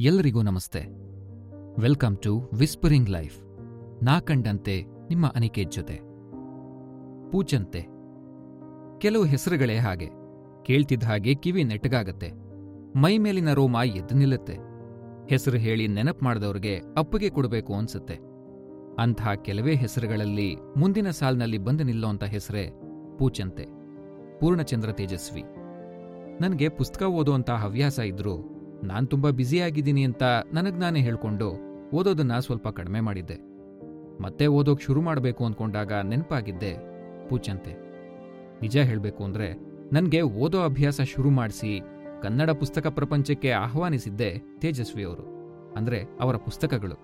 ಎಲ್ಲರಿಗೂ ನಮಸ್ತೆ. Welcome to whispering life. ನಾ ಕಂಡಂತೆ ನಿಮ್ಮ ಅನಿಕೆ ಜೊತೆ. ಪೂಚಂತೆ ಕೆಲವು ಹೆಸರುಗಳೇ ಹಾಗೆ. ಕೇಳ್ತಿದ್ದ ಹಾಗೆ ಕಿವಿ ನೆಟ್ಟಗಾಗತ್ತೆ. ಮೈ ಮೇಲಿನ ರೋಮ ಎದ್ದು ನಿಲ್ಲುತ್ತೆ. ಹೆಸರು ಹೇಳಿ ನೆನಪು ಮಾಡಿದವ್ರಿಗೆ ಅಪ್ಪಿಗೆ ಕೊಡಬೇಕು ಅನ್ಸುತ್ತೆ. ಅಂಥ ಕೆಲವೇ ಹೆಸರುಗಳಲ್ಲಿ ಮುಂದಿನ ಸಾಲಿನಲ್ಲಿ ಬಂದು ನಿಲ್ಲೋಂಥ ಹೆಸರೇ ಪೂಚಂತೆ ಪೂರ್ಣಚಂದ್ರ ತೇಜಸ್ವಿ. ನನಗೆ ಪುಸ್ತಕ ಓದೋಂಥ ಹವ್ಯಾಸ ಇದ್ರೂ ನಾನ್ ತುಂಬಾ ಬ್ಯುಸಿಯಾಗಿದ್ದೀನಿ ಅಂತ ನನಗ್ ನಾನೇ ಹೇಳ್ಕೊಂಡು ಓದೋದನ್ನ ಸ್ವಲ್ಪ ಕಡಿಮೆ ಮಾಡಿದ್ದೆ. ಮತ್ತೆ ಓದೋಕ್ ಶುರು ಮಾಡಬೇಕು ಅನ್ಕೊಂಡಾಗ ನೆನಪಾಗಿದ್ದೆ ಪೂಚಂತೆ ನಿಜ ಹೇಳಬೇಕು ಅಂದ್ರೆ ನನಗೆ ಓದೋ ಅಭ್ಯಾಸ ಶುರು ಮಾಡಿಸಿ ಕನ್ನಡ ಪುಸ್ತಕ ಪ್ರಪಂಚಕ್ಕೆ ಆಹ್ವಾನಿಸಿದ್ದೆ ತೇಜಸ್ವಿ ಅವರು, ಅಂದ್ರೆ ಅವರ ಪುಸ್ತಕಗಳು.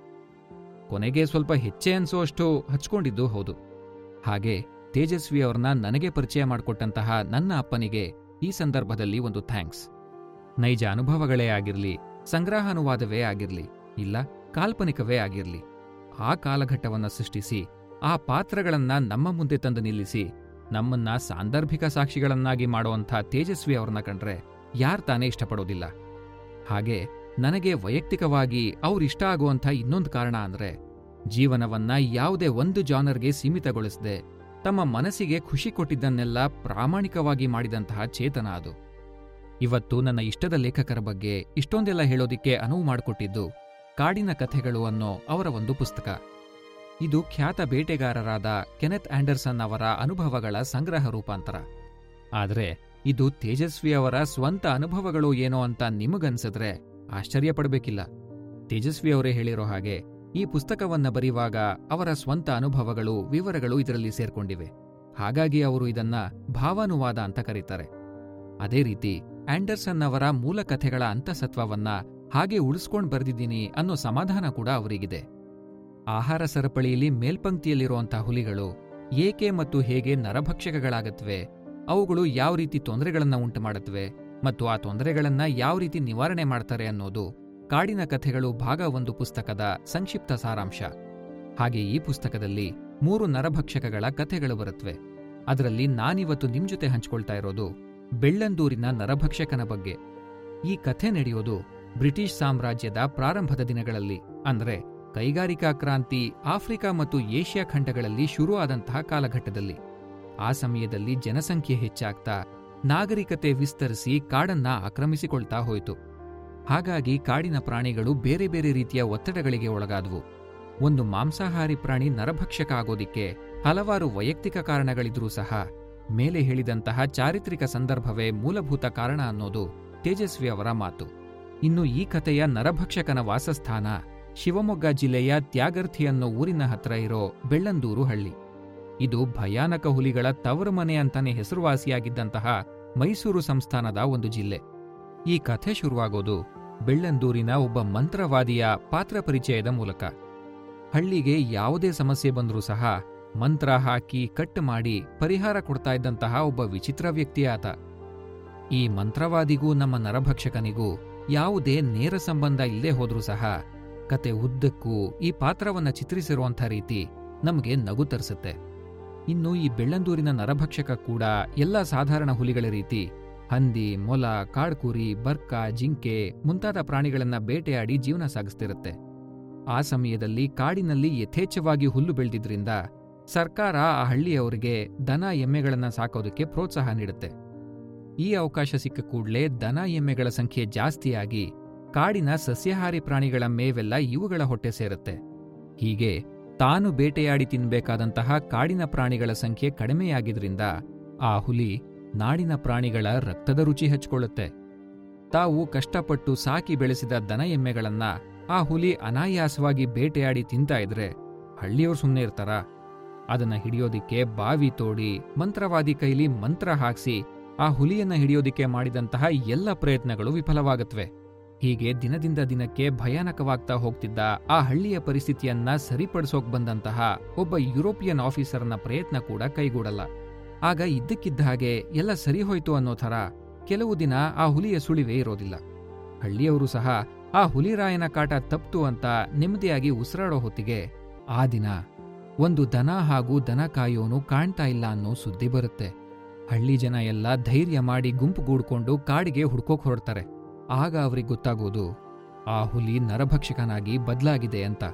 ಕೊನೆಗೆ ಸ್ವಲ್ಪ ಹೆಚ್ಚೆ ಅನ್ಸೋ ಅಷ್ಟು ಹಚ್ಕೊಂಡಿದ್ದು ಹೌದು. ಹಾಗೆ ತೇಜಸ್ವಿ ಅವ್ರನ್ನ ನನಗೆ ಪರಿಚಯ ಮಾಡಿಕೊಟ್ಟಂತಹ ನನ್ನ ಅಪ್ಪನಿಗೆ ಈ ಸಂದರ್ಭದಲ್ಲಿ ಒಂದು ಥ್ಯಾಂಕ್ಸ್. ನೈಜ ಅನುಭವಗಳೇ ಆಗಿರಲಿ, ಸಂಗ್ರಹಾನುವಾದವೇ ಆಗಿರಲಿ, ಇಲ್ಲ ಕಾಲ್ಪನಿಕವೇ ಆಗಿರಲಿ, ಆ ಕಾಲಘಟ್ಟವನ್ನು ಸೃಷ್ಟಿಸಿ, ಆ ಪಾತ್ರಗಳನ್ನ ನಮ್ಮ ಮುಂದೆ ತಂದು ನಿಲ್ಲಿಸಿ, ನಮ್ಮನ್ನ ಸಾಂದರ್ಭಿಕ ಸಾಕ್ಷಿಗಳನ್ನಾಗಿ ಮಾಡುವಂಥ ತೇಜಸ್ವಿ ಅವ್ರನ್ನ ಕಂಡ್ರೆ ಯಾರ್ ತಾನೇ ಇಷ್ಟಪಡೋದಿಲ್ಲ. ಹಾಗೆ ನನಗೆ ವೈಯಕ್ತಿಕವಾಗಿ ಅವ್ರಿಷ್ಟ ಆಗುವಂಥ ಇನ್ನೊಂದು ಕಾರಣ ಅಂದ್ರೆ, ಜೀವನವನ್ನ ಯಾವುದೇ ಒಂದು ಜಾನರ್ಗೆ ಸೀಮಿತಗೊಳಿಸದೆ, ತಮ್ಮ ಮನಸ್ಸಿಗೆ ಖುಷಿ ಕೊಟ್ಟಿದ್ದನ್ನೆಲ್ಲ ಪ್ರಾಮಾಣಿಕವಾಗಿ ಮಾಡಿದಂತಹ ಚೇತನ ಅದು. ಇವತ್ತು ನನ್ನ ಇಷ್ಟದ ಲೇಖಕರ ಬಗ್ಗೆ ಇಷ್ಟೊಂದೆಲ್ಲ ಹೇಳೋದಿಕ್ಕೆ ಅನುವು ಮಾಡಿಕೊಟ್ಟಿದ್ದು ಕಾಡಿನ ಕಥೆಗಳು ಅನ್ನೋ ಅವರ ಒಂದು ಪುಸ್ತಕ. ಇದು ಖ್ಯಾತ ಬೇಟೆಗಾರರಾದ ಕೆನೆತ್ ಆಂಡರ್ಸನ್ ಅವರ ಅನುಭವಗಳ ಸಂಗ್ರಹ ರೂಪಾಂತರ. ಆದರೆ ಇದು ತೇಜಸ್ವಿ ಅವರ ಸ್ವಂತ ಅನುಭವಗಳು ಏನೋ ಅಂತ ನಿಮಗನ್ಸಿದ್ರೆ ಆಶ್ಚರ್ಯ ಪಡಬೇಕಿಲ್ಲ ತೇಜಸ್ವಿ ಅವರೇ ಹೇಳಿರೋ ಹಾಗೆ ಈ ಪುಸ್ತಕವನ್ನ ಬರೆಯುವಾಗ ಅವರ ಸ್ವಂತ ಅನುಭವಗಳು, ವಿವರಗಳು ಇದರಲ್ಲಿ ಸೇರ್ಕೊಂಡಿವೆ. ಹಾಗಾಗಿ ಅವರು ಇದನ್ನ ಭಾವಾನುವಾದ ಅಂತ ಕರೀತಾರೆ. ಅದೇ ರೀತಿ ಆಂಡರ್ಸನ್ ಅವರ ಮೂಲ ಕಥೆಗಳ ಅಂತಸತ್ವವನ್ನ ಹಾಗೆ ಉಳಿಸ್ಕೊಂಡು ಬರೆದಿದ್ದೀನಿ ಅನ್ನೋ ಸಮಾಧಾನ ಕೂಡ ಅವರಿಗಿದೆ. ಆಹಾರ ಸರಪಳಿಯಲ್ಲಿ ಮೇಲ್ಪಂಕ್ತಿಯಲ್ಲಿರುವಂತಹ ಹುಲಿಗಳು ಏಕೆ ಮತ್ತು ಹೇಗೆ ನರಭಕ್ಷಕಗಳಾಗತ್ವೆ, ಅವುಗಳು ಯಾವ ರೀತಿ ತೊಂದರೆಗಳನ್ನು ಉಂಟು ಮಾಡುತ್ತವೆ ಮತ್ತು ಆ ತೊಂದರೆಗಳನ್ನ ಯಾವ ರೀತಿ ನಿವಾರಣೆ ಮಾಡ್ತಾರೆ ಅನ್ನೋದು ಕಾಡಿನ ಕಥೆಗಳು ಭಾಗ ಒಂದು ಪುಸ್ತಕದ ಸಂಕ್ಷಿಪ್ತ ಸಾರಾಂಶ. ಹಾಗೆ ಈ ಪುಸ್ತಕದಲ್ಲಿ ಮೂರು ನರಭಕ್ಷಕಗಳ ಕಥೆಗಳು ಬರುತ್ತವೆ ಅದರಲ್ಲಿ ನಾನಿವತ್ತು ನಿಮ್ ಜೊತೆ ಹಂಚ್ಕೊಳ್ತಾ ಇರೋದು ಬೆಳ್ಳಂದೂರಿನ ನರಭಕ್ಷಕನ ಬಗ್ಗೆ. ಈ ಕಥೆ ನಡೆಯೋದು ಬ್ರಿಟಿಷ್ ಸಾಮ್ರಾಜ್ಯದ ಪ್ರಾರಂಭದ ದಿನಗಳಲ್ಲಿ, ಅಂದರೆ ಕೈಗಾರಿಕಾ ಕ್ರಾಂತಿ, ಆಫ್ರಿಕಾ ಮತ್ತು ಏಷ್ಯಾ ಖಂಡಗಳಲ್ಲಿ ಶುರುವಾದಂತಹ ಕಾಲಘಟ್ಟದಲ್ಲಿ. ಆ ಸಮಯದಲ್ಲಿ ಜನಸಂಖ್ಯೆ ಹೆಚ್ಚಾಗ್ತಾ, ನಾಗರಿಕತೆ ವಿಸ್ತರಿಸಿ ಕಾಡನ್ನ ಆಕ್ರಮಿಸಿಕೊಳ್ತಾ ಹೋಯಿತು. ಹಾಗಾಗಿ ಕಾಡಿನ ಪ್ರಾಣಿಗಳು ಬೇರೆ ಬೇರೆ ರೀತಿಯ ಒತ್ತಡಗಳಿಗೆ ಒಳಗಾದವು. ಒಂದು ಮಾಂಸಾಹಾರಿ ಪ್ರಾಣಿ ನರಭಕ್ಷಕ ಆಗೋದಿಕ್ಕೆ ಹಲವಾರು ವೈಯಕ್ತಿಕ ಕಾರಣಗಳಿದ್ರೂ ಸಹ ಮೇಲೆ ಹೇಳಿದಂತಹ ಚಾರಿತ್ರಿಕ ಸಂದರ್ಭವೇ ಮೂಲಭೂತ ಕಾರಣ ಅನ್ನೋದು ತೇಜಸ್ವಿ ಅವರ ಮಾತು. ಇನ್ನು ಈ ಕಥೆಯ ನರಭಕ್ಷಕನ ವಾಸಸ್ಥಾನ ಶಿವಮೊಗ್ಗ ಜಿಲ್ಲೆಯ ತ್ಯಾಗರ್ಥಿ ಅನ್ನೋ ಊರಿನ ಹತ್ರ ಇರೋ ಬೆಳ್ಳಂದೂರು ಹಳ್ಳಿ. ಇದು ಭಯಾನಕ ಹುಲಿಗಳ ತವರು ಮನೆ ಅಂತಾನೆ ಹೆಸರುವಾಸಿಯಾಗಿದ್ದಂತಹ ಮೈಸೂರು ಸಂಸ್ಥಾನದ ಒಂದು ಜಿಲ್ಲೆ. ಈ ಕಥೆ ಶುರುವಾಗೋದು ಬೆಳ್ಳಂದೂರಿನ ಒಬ್ಬ ಮಂತ್ರವಾದಿಯ ಪಾತ್ರ ಪರಿಚಯದ ಮೂಲಕ. ಹಳ್ಳಿಗೆ ಯಾವುದೇ ಸಮಸ್ಯೆ ಬಂದರೂ ಸಹ ಮಂತ್ರ ಹಾಕಿ ಕಟ್ ಮಾಡಿ ಪರಿಹಾರ ಕೊಡ್ತಾ ಇದ್ದಂತಹ ಒಬ್ಬ ವಿಚಿತ್ರ ವ್ಯಕ್ತಿ ಆತ ಈ ಮಂತ್ರವಾದಿಗೂ ನಮ್ಮ ನರಭಕ್ಷಕನಿಗೂ ಯಾವುದೇ ನೇರ ಸಂಬಂಧ ಇಲ್ಲದೆ ಹೋದ್ರೂ ಸಹ ಕತೆ ಉದ್ದಕ್ಕೂ ಈ ಪಾತ್ರವನ್ನ ಚಿತ್ರಿಸಿರುವಂಥ ರೀತಿ ನಮಗೆ ನಗು ತರಿಸುತ್ತೆ. ಇನ್ನು ಈ ಬೆಳ್ಳಂದೂರಿನ ನರಭಕ್ಷಕ ಕೂಡ ಎಲ್ಲ ಸಾಧಾರಣ ಹುಲಿಗಳ ರೀತಿ ಹಂದಿ, ಮೊಲ, ಕಾಡ್ಕುರಿ, ಬರ್ಕ, ಜಿಂಕೆ ಮುಂತಾದ ಪ್ರಾಣಿಗಳನ್ನ ಬೇಟೆಯಾಡಿ ಜೀವನ ಸಾಗಿಸ್ತಿರುತ್ತೆ. ಆ ಸಮಯದಲ್ಲಿ ಕಾಡಿನಲ್ಲಿ ಯಥೇಚ್ಛವಾಗಿ ಹುಲ್ಲು ಬೆಳೆದಿದ್ರಿಂದ ಸರ್ಕಾರ ಆ ಹಳ್ಳಿಯವರಿಗೆ ದನ ಎಮ್ಮೆಗಳನ್ನು ಸಾಕೋದಕ್ಕೆ ಪ್ರೋತ್ಸಾಹ ನೀಡುತ್ತೆ. ಈ ಅವಕಾಶ ಸಿಕ್ಕ ಕೂಡಲೇ ದನ ಎಮ್ಮೆಗಳ ಸಂಖ್ಯೆ ಜಾಸ್ತಿಯಾಗಿ ಕಾಡಿನ ಸಸ್ಯಾಹಾರಿ ಪ್ರಾಣಿಗಳ ಮೇವೆಲ್ಲ ಇವುಗಳ ಹೊಟ್ಟೆ ಸೇರುತ್ತೆ. ಹೀಗೆ ತಾನು ಬೇಟೆಯಾಡಿ ತಿನ್ಬೇಕಾದಂತಹ ಕಾಡಿನ ಪ್ರಾಣಿಗಳ ಸಂಖ್ಯೆ ಕಡಿಮೆಯಾಗಿದ್ರಿಂದ ಆ ಹುಲಿ ನಾಡಿನ ಪ್ರಾಣಿಗಳ ರಕ್ತದ ರುಚಿ ಹಚ್ಕೊಳ್ಳುತ್ತೆ. ತಾವು ಕಷ್ಟಪಟ್ಟು ಸಾಕಿ ಬೆಳೆಸಿದ ದನ ಎಮ್ಮೆಗಳನ್ನ ಆ ಹುಲಿ ಅನಾಯಾಸವಾಗಿ ಬೇಟೆಯಾಡಿ ತಿಂತಾ ಇದ್ರೆ ಹಳ್ಳಿಯವ್ರು ಸುಮ್ಮನೆ ಇರ್ತಾರಾ? ಅದನ್ನ ಹಿಡಿಯೋದಿಕ್ಕೆ ಬಾವಿ ತೋಡಿ, ಮಂತ್ರವಾದಿ ಕೈಲಿ ಮಂತ್ರ ಹಾಕ್ಸಿ, ಆ ಹುಲಿಯನ್ನ ಹಿಡಿಯೋದಿಕ್ಕೆ ಮಾಡಿದಂತಹ ಎಲ್ಲ ಪ್ರಯತ್ನಗಳು ವಿಫಲವಾಗತ್ವೆ. ಹೀಗೆ ದಿನದಿಂದ ದಿನಕ್ಕೆ ಭಯಾನಕವಾಗ್ತಾ ಹೋಗ್ತಿದ್ದ ಆ ಹಳ್ಳಿಯ ಪರಿಸ್ಥಿತಿಯನ್ನ ಸರಿಪಡಿಸೋಕ್ ಬಂದಂತಹ ಒಬ್ಬ ಯುರೋಪಿಯನ್ ಆಫೀಸರ್ನ ಪ್ರಯತ್ನ ಕೂಡ ಕೈಗೂಡಲ್ಲ. ಆಗ ಇದ್ದಕ್ಕಿದ್ದ ಹಾಗೆ ಎಲ್ಲ ಸರಿ ಹೋಯ್ತು ಅನ್ನೋ ಥರ ಕೆಲವು ದಿನ ಆ ಹುಲಿಯ ಸುಳಿವೇ ಇರೋದಿಲ್ಲ. ಹಳ್ಳಿಯವರು ಸಹ ಆ ಹುಲಿರಾಯನ ಕಾಟ ತಪ್ತು ಅಂತ ನೆಮ್ಮದಿಯಾಗಿ ಉಸಿರಾಡೋ ಹೊತ್ತಿಗೆ ಆ ದಿನ ಒಂದು ದನ ಹಾಗೂ ದನ ಕಾಯೋನು ಕಾಣ್ತಾ ಇಲ್ಲ ಅನ್ನೋ ಸುದ್ದಿ ಬರುತ್ತೆ. ಹಳ್ಳಿ ಜನ ಎಲ್ಲ ಧೈರ್ಯ ಮಾಡಿ ಗುಂಪುಗೂಡ್ಕೊಂಡು ಕಾಡಿಗೆ ಹುಡ್ಕೋಕ್ ಹೊರಡ್ತಾರೆ. ಆಗ ಅವ್ರಿಗೆ ಗೊತ್ತಾಗೋದು, ಆ ಹುಲಿ ನರಭಕ್ಷಕನಾಗಿ ಬದಲಾಗಿದೆ ಅಂತ.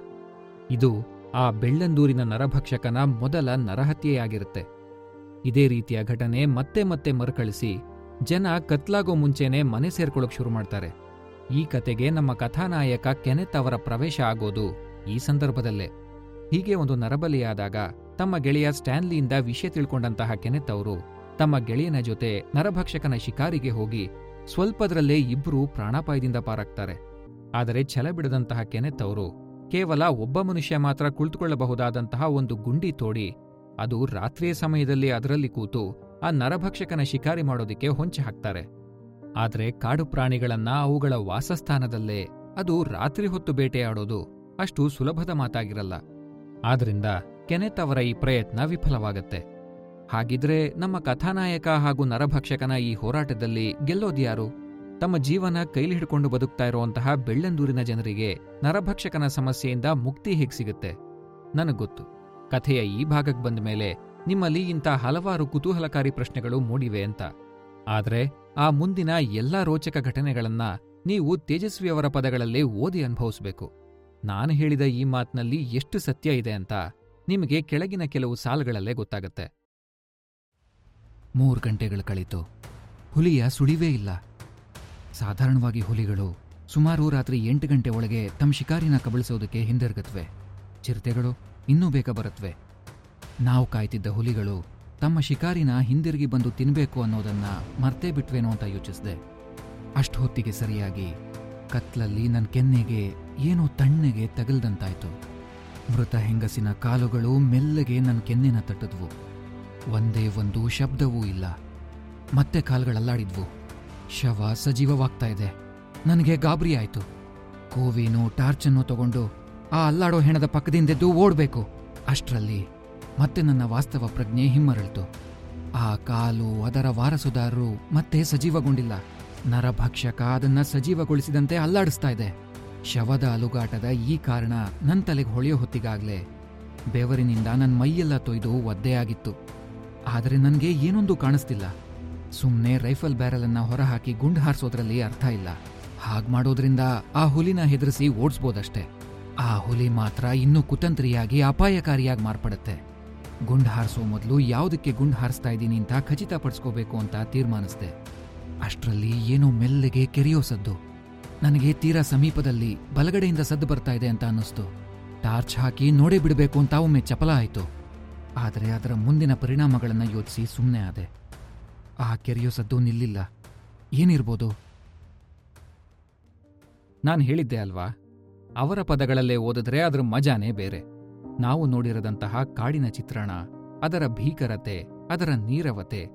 ಇದು ಆ ಬೆಳ್ಳಂದೂರಿನ ನರಭಕ್ಷಕನ ಮೊದಲ ನರಹತ್ಯೆಯಾಗಿರುತ್ತೆ. ಇದೇ ರೀತಿಯ ಘಟನೆ ಮತ್ತೆ ಮತ್ತೆ ಮರುಕಳಿಸಿ ಜನ ಕತ್ಲಾಗೋ ಮುಂಚೆನೆ ಮನೆ ಸೇರ್ಕೊಳ್ಳೋಕ್ ಶುರು ಮಾಡ್ತಾರೆ. ಈ ಕತೆಗೆ ನಮ್ಮ ಕಥಾನಾಯಕ ಕೆನೆತ್ ಅವರ ಪ್ರವೇಶ ಆಗೋದು ಈ ಸಂದರ್ಭದಲ್ಲೇ. ಹೀಗೆ ಒಂದು ನರಬಲಿಯಾದಾಗ ತಮ್ಮ ಗೆಳೆಯ ಸ್ಟ್ಯಾನ್ಲಿಯಿಂದ ವಿಷಯ ತಿಳ್ಕೊಂಡಂತಹ ಕೆನೆತ್ ಅವರು ತಮ್ಮ ಗೆಳೆಯನ ಜೊತೆ ನರಭಕ್ಷಕನ ಶಿಕಾರಿಗೆ ಹೋಗಿ ಸ್ವಲ್ಪದ್ರಲ್ಲೇ ಇಬ್ಬರೂ ಪ್ರಾಣಾಪಾಯದಿಂದ ಪಾರಾಗ್ತಾರೆ. ಆದರೆ ಛಲ ಬಿಡದಂತಹ ಕೆನೆತ್ ಅವರು ಕೇವಲ ಒಬ್ಬ ಮನುಷ್ಯ ಮಾತ್ರ ಕುಳಿತುಕೊಳ್ಳಬಹುದಾದಂತಹ ಒಂದು ಗುಂಡಿ ತೋಡಿ ಅದು ರಾತ್ರಿಯ ಸಮಯದಲ್ಲಿ ಅದರಲ್ಲಿ ಕೂತು ಆ ನರಭಕ್ಷಕನ ಶಿಕಾರಿ ಮಾಡೋದಿಕ್ಕೆ ಹೊಂಚೆ ಹಾಕ್ತಾರೆ. ಆದರೆ ಕಾಡು ಪ್ರಾಣಿಗಳನ್ನ ಅವುಗಳ ವಾಸಸ್ಥಾನದಲ್ಲೇ ಅದು ರಾತ್ರಿ ಹೊತ್ತು ಬೇಟೆಯಾಡೋದು ಅಷ್ಟು ಸುಲಭದ ಮಾತಾಗಿರಲ್ಲ. ಆದ್ರಿಂದ ಕೆನೆತ್ ಅವರ ಈ ಪ್ರಯತ್ನ ವಿಫಲವಾಗತ್ತೆ. ಹಾಗಿದ್ರೆ ನಮ್ಮ ಕಥಾನಾಯಕ ಹಾಗೂ ನರಭಕ್ಷಕನ ಈ ಹೋರಾಟದಲ್ಲಿ ಗೆಲ್ಲೋದ್ಯಾರು ತಮ್ಮ ಜೀವನ ಕೈಲಿ ಹಿಡ್ಕೊಂಡು ಬದುಕ್ತಾ ಇರುವಂತಹ ಬೆಳ್ಳಂದೂರಿನ ಜನರಿಗೆ ನರಭಕ್ಷಕನ ಸಮಸ್ಯೆಯಿಂದ ಮುಕ್ತಿ ಹೇಗೆ ಸಿಗುತ್ತೆ? ನನಗೊತ್ತು ಕಥೆಯ ಈ ಭಾಗಕ್ಕೆ ಬಂದ ಮೇಲೆ ನಿಮ್ಮಲ್ಲಿ ಇಂಥ ಹಲವಾರು ಕುತೂಹಲಕಾರಿ ಪ್ರಶ್ನೆಗಳು ಮೂಡಿವೆ ಅಂತ. ಆದ್ರೆ ಆ ಮುಂದಿನ ಎಲ್ಲ ರೋಚಕ ಘಟನೆಗಳನ್ನ ನೀವು ತೇಜಸ್ವಿಯವರ ಪದಗಳಲ್ಲೇ ಓದಿ ಅನುಭವಿಸ್ಬೇಕು. ನಾನು ಹೇಳಿದ ಈ ಮಾತಿನಲ್ಲಿ ಎಷ್ಟು ಸತ್ಯ ಇದೆ ಅಂತ ನಿಮಗೆ ಕೆಳಗಿನ ಕೆಲವು ಸಾಲುಗಳಲ್ಲೇ ಗೊತ್ತಾಗತ್ತೆ. ಮೂರು ಗಂಟೆಗಳು ಕಳೀತು. ಹುಲಿಯ ಸುಳಿವೇ ಇಲ್ಲ. ಸಾಧಾರಣವಾಗಿ ಹುಲಿಗಳು ಸುಮಾರು ರಾತ್ರಿ ಎಂಟು ಗಂಟೆ ಒಳಗೆ ತಮ್ಮ ಶಿಕಾರಿನ ಕಬಳಿಸೋದಕ್ಕೆ ಹಿಂದಿರುಗತ್ವೆ. ಚಿರತೆಗಳು ಇನ್ನೂ ಬೇಗ ಬರುತ್ತವೆ ನಾವು ಕಾಯ್ತಿದ್ದ ಹುಲಿಗಳು ತಮ್ಮ ಶಿಕಾರಿನ ಹಿಂದಿರುಗಿ ಬಂದು ತಿನ್ನಬೇಕು ಅನ್ನೋದನ್ನ ಮರ್ತೇ ಬಿಟ್ವೇನೋ ಅಂತ ಯೋಚಿಸಿದೆ. ಅಷ್ಟು ಹೊತ್ತಿಗೆ ಸರಿಯಾಗಿ ಕತ್ಲಲ್ಲಿ ನನ್ನ ಕೆನ್ನೆಗೆ ಏನೋ ತಣ್ಣಗೆ ತಗಲ್ದಂತಾಯ್ತು. ಮೃತ ಹೆಂಗಸಿನ ಕಾಲುಗಳು ಮೆಲ್ಲಗೆ ನನ್ನ ಕೆನ್ನೆನ ತಟ್ಟಿದ್ವು. ಒಂದೇ ಒಂದು ಶಬ್ದವೂ ಇಲ್ಲ. ಮತ್ತೆ ಕಾಲುಗಳಲ್ಲಾಡಿದ್ವು. ಶವ ಸಜೀವವಾಗ್ತಾ ಇದೆ. ನನಗೆ ಗಾಬರಿ ಆಯಿತು. ಕೋವಿನೂ ಟಾರ್ಚನ್ನು ತಗೊಂಡು ಆ ಅಲ್ಲಾಡೋ ಹೆಣದ ಪಕ್ಕದಿಂದೆದ್ದು ಓಡಬೇಕು. ಅಷ್ಟರಲ್ಲಿ ಮತ್ತೆ ನನ್ನ ವಾಸ್ತವ ಪ್ರಜ್ಞೆ ಹಿಮ್ಮರಳಿತು. ಆ ಕಾಲು ಅದರ ವಾರಸುದಾರರು ಮತ್ತೆ ಸಜೀವಗೊಂಡಿಲ್ಲ. ನರಭಕ್ಷಕ ಅದನ್ನ ಸಜೀವಗೊಳಿಸಿದಂತೆ ಅಲ್ಲಾಡಿಸ್ತಾ ಇದೆ. ಶವದ ಅಲುಗಾಟದ ಈ ಕಾರಣ ನನ್ನ ತಲೆಗೆ ಹೊಳೆಯೋ ಹೊತ್ತಿಗಾಗ್ಲೇ ಬೆವರಿನಿಂದ ನನ್ನ ಮೈಯೆಲ್ಲ ತೊಯ್ದು ಒದ್ದೆಯಾಗಿತ್ತು ಆದರೆ ನನಗೆ ಏನೊಂದು ಕಾಣಿಸ್ತಿಲ್ಲ. ಸುಮ್ಮನೆ ರೈಫಲ್ ಬ್ಯಾರಲನ್ನು ಹೊರಹಾಕಿ ಗುಂಡು ಹಾರಿಸೋದ್ರಲ್ಲಿ ಅರ್ಥ ಇಲ್ಲ. ಹಾಗ್ ಮಾಡೋದ್ರಿಂದ ಆ ಹುಲಿನ ಹೆದರಿಸಿ ಓಡಿಸ್ಬೋದಷ್ಟೆ. ಆ ಹುಲಿ ಮಾತ್ರ ಇನ್ನೂ ಕುತಂತ್ರಿಯಾಗಿ ಅಪಾಯಕಾರಿಯಾಗಿ ಮಾರ್ಪಡುತ್ತೆ. ಗುಂಡು ಹಾರಿಸೋ ಮೊದಲು ಯಾವುದಕ್ಕೆ ಗುಂಡು ಹಾರಿಸ್ತಾ ಇದ್ದೀನಿ ಅಂತ ಖಚಿತಪಡಿಸ್ಕೋಬೇಕು ಅಂತ ತೀರ್ಮಾನಿಸ್ದೆ. ಅಷ್ಟರಲ್ಲಿ ಏನೋ ಮೆಲ್ಲಗೆ ಕೆರೆಯೋ ಸದ್ದು. ನನಗೆ ತೀರಾ ಸಮೀಪದಲ್ಲಿ ಬಲಗಡೆಯಿಂದ ಸದ್ದು ಬರ್ತಾ ಇದೆ ಅಂತ ಅನ್ನಿಸ್ತು. ಟಾರ್ಚ್ ಹಾಕಿ ನೋಡೇ ಬಿಡಬೇಕು ಅಂತ ಒಮ್ಮೆ ಚಪಲ ಆಯ್ತು. ಆದರೆ ಅದರ ಮುಂದಿನ ಪರಿಣಾಮಗಳನ್ನು ಯೋಚಿಸಿ ಸುಮ್ಮನೆ ಆದೆ. ಆ ಕೆರೆಯೋ ಸದ್ದು ನಿಲ್ಲಿಲ್ಲ. ಏನಿರ್ಬೋದು? ನಾನು ಹೇಳಿದ್ದೆ ಅಲ್ವಾ? ಅವರ ಪದಗಳಲ್ಲೇ ಓದಿದ್ರೆ ಅದರ ಮಜಾನೇ ಬೇರೆ. ನಾವು ನೋಡಿರದಂತಹ ಕಾಡಿನ ಚಿತ್ರಣ, ಅದರ ಭೀಕರತೆ, ಅದರ ನೀರವತೆ,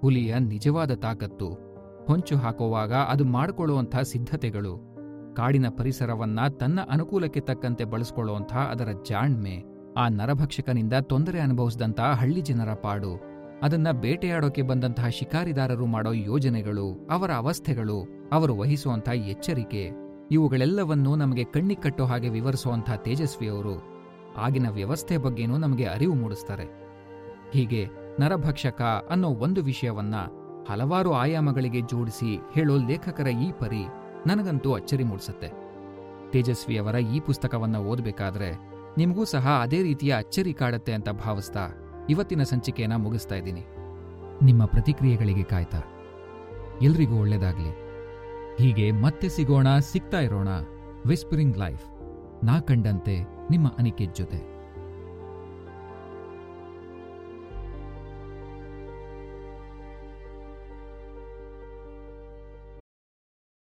ಹುಲಿಯ ನಿಜವಾದ ತಾಕತ್ತು ಹೊಂಚು ಹಾಕುವಾಗ ಅದು ಮಾಡಿಕೊಳ್ಳುವಂಥ ಸಿದ್ಧತೆಗಳು. ಕಾಡಿನ ಪರಿಸರವನ್ನ ತನ್ನ ಅನುಕೂಲಕ್ಕೆ ತಕ್ಕಂತೆ ಬಳಸ್ಕೊಳ್ಳುವಂಥ ಅದರ ಜಾಣ್ಮೆ. ಆ ನರಭಕ್ಷಕನಿಂದ ತೊಂದರೆ ಅನುಭವಿಸಿದಂಥ ಹಳ್ಳಿ ಜನರ ಪಾಡು. ಅದನ್ನ ಬೇಟೆಯಾಡೋಕೆ ಬಂದಂತಹ ಶಿಕಾರಿದಾರರು ಮಾಡೋ ಯೋಜನೆಗಳು, ಅವರ ಅವಸ್ಥೆಗಳು, ಅವರು ವಹಿಸುವಂಥ ಎಚ್ಚರಿಕೆ, ಇವುಗಳೆಲ್ಲವನ್ನೂ ನಮಗೆ ಕಣ್ಣಿ ಹಾಗೆ ವಿವರಿಸುವಂಥ ತೇಜಸ್ವಿಯವರು. ಆಗಿನ ವ್ಯವಸ್ಥೆ ಬಗ್ಗೆನೂ ನಮಗೆ ಅರಿವು ಮೂಡಿಸ್ತಾರೆ. ಹೀಗೆ ನರಭಕ್ಷಕ ಅನ್ನೋ ಒಂದು ವಿಷಯವನ್ನ ಹಲವಾರು ಆಯಾಮಗಳಿಗೆ ಜೋಡಿಸಿ ಹೇಳೋ ಲೇಖಕರ ಈ ಪರಿ ನನಗಂತೂ ಅಚ್ಚರಿ ಮೂಡಿಸುತ್ತೆ. ತೇಜಸ್ವಿಯವರ ಈ ಪುಸ್ತಕವನ್ನ ಓದಬೇಕಾದ್ರೆ ನಿಮಗೂ ಸಹ ಅದೇ ರೀತಿಯ ಅಚ್ಚರಿ ಕಾಡತ್ತೆ ಅಂತ ಭಾವಿಸ್ತಾ ಇವತ್ತಿನ ಸಂಚಿಕೆಯನ್ನ ಮುಗಿಸ್ತಾ ಇದ್ದೀನಿ. ನಿಮ್ಮ ಪ್ರತಿಕ್ರಿಯೆಗಳಿಗೆ ಕಾಯ್ತಾ? ಎಲ್ರಿಗೂ ಒಳ್ಳೇದಾಗ್ಲಿ. ಹೀಗೆ ಮತ್ತೆ ಸಿಗೋಣ, ಸಿಗ್ತಾ ಇರೋಣ ವಿಸ್ಪರಿಂಗ್ ಲೈಫ್ ನಾ ಕಂಡಂತೆ ನಿಮ್ಮ ಅನಿಕೆ ಜೊತೆ.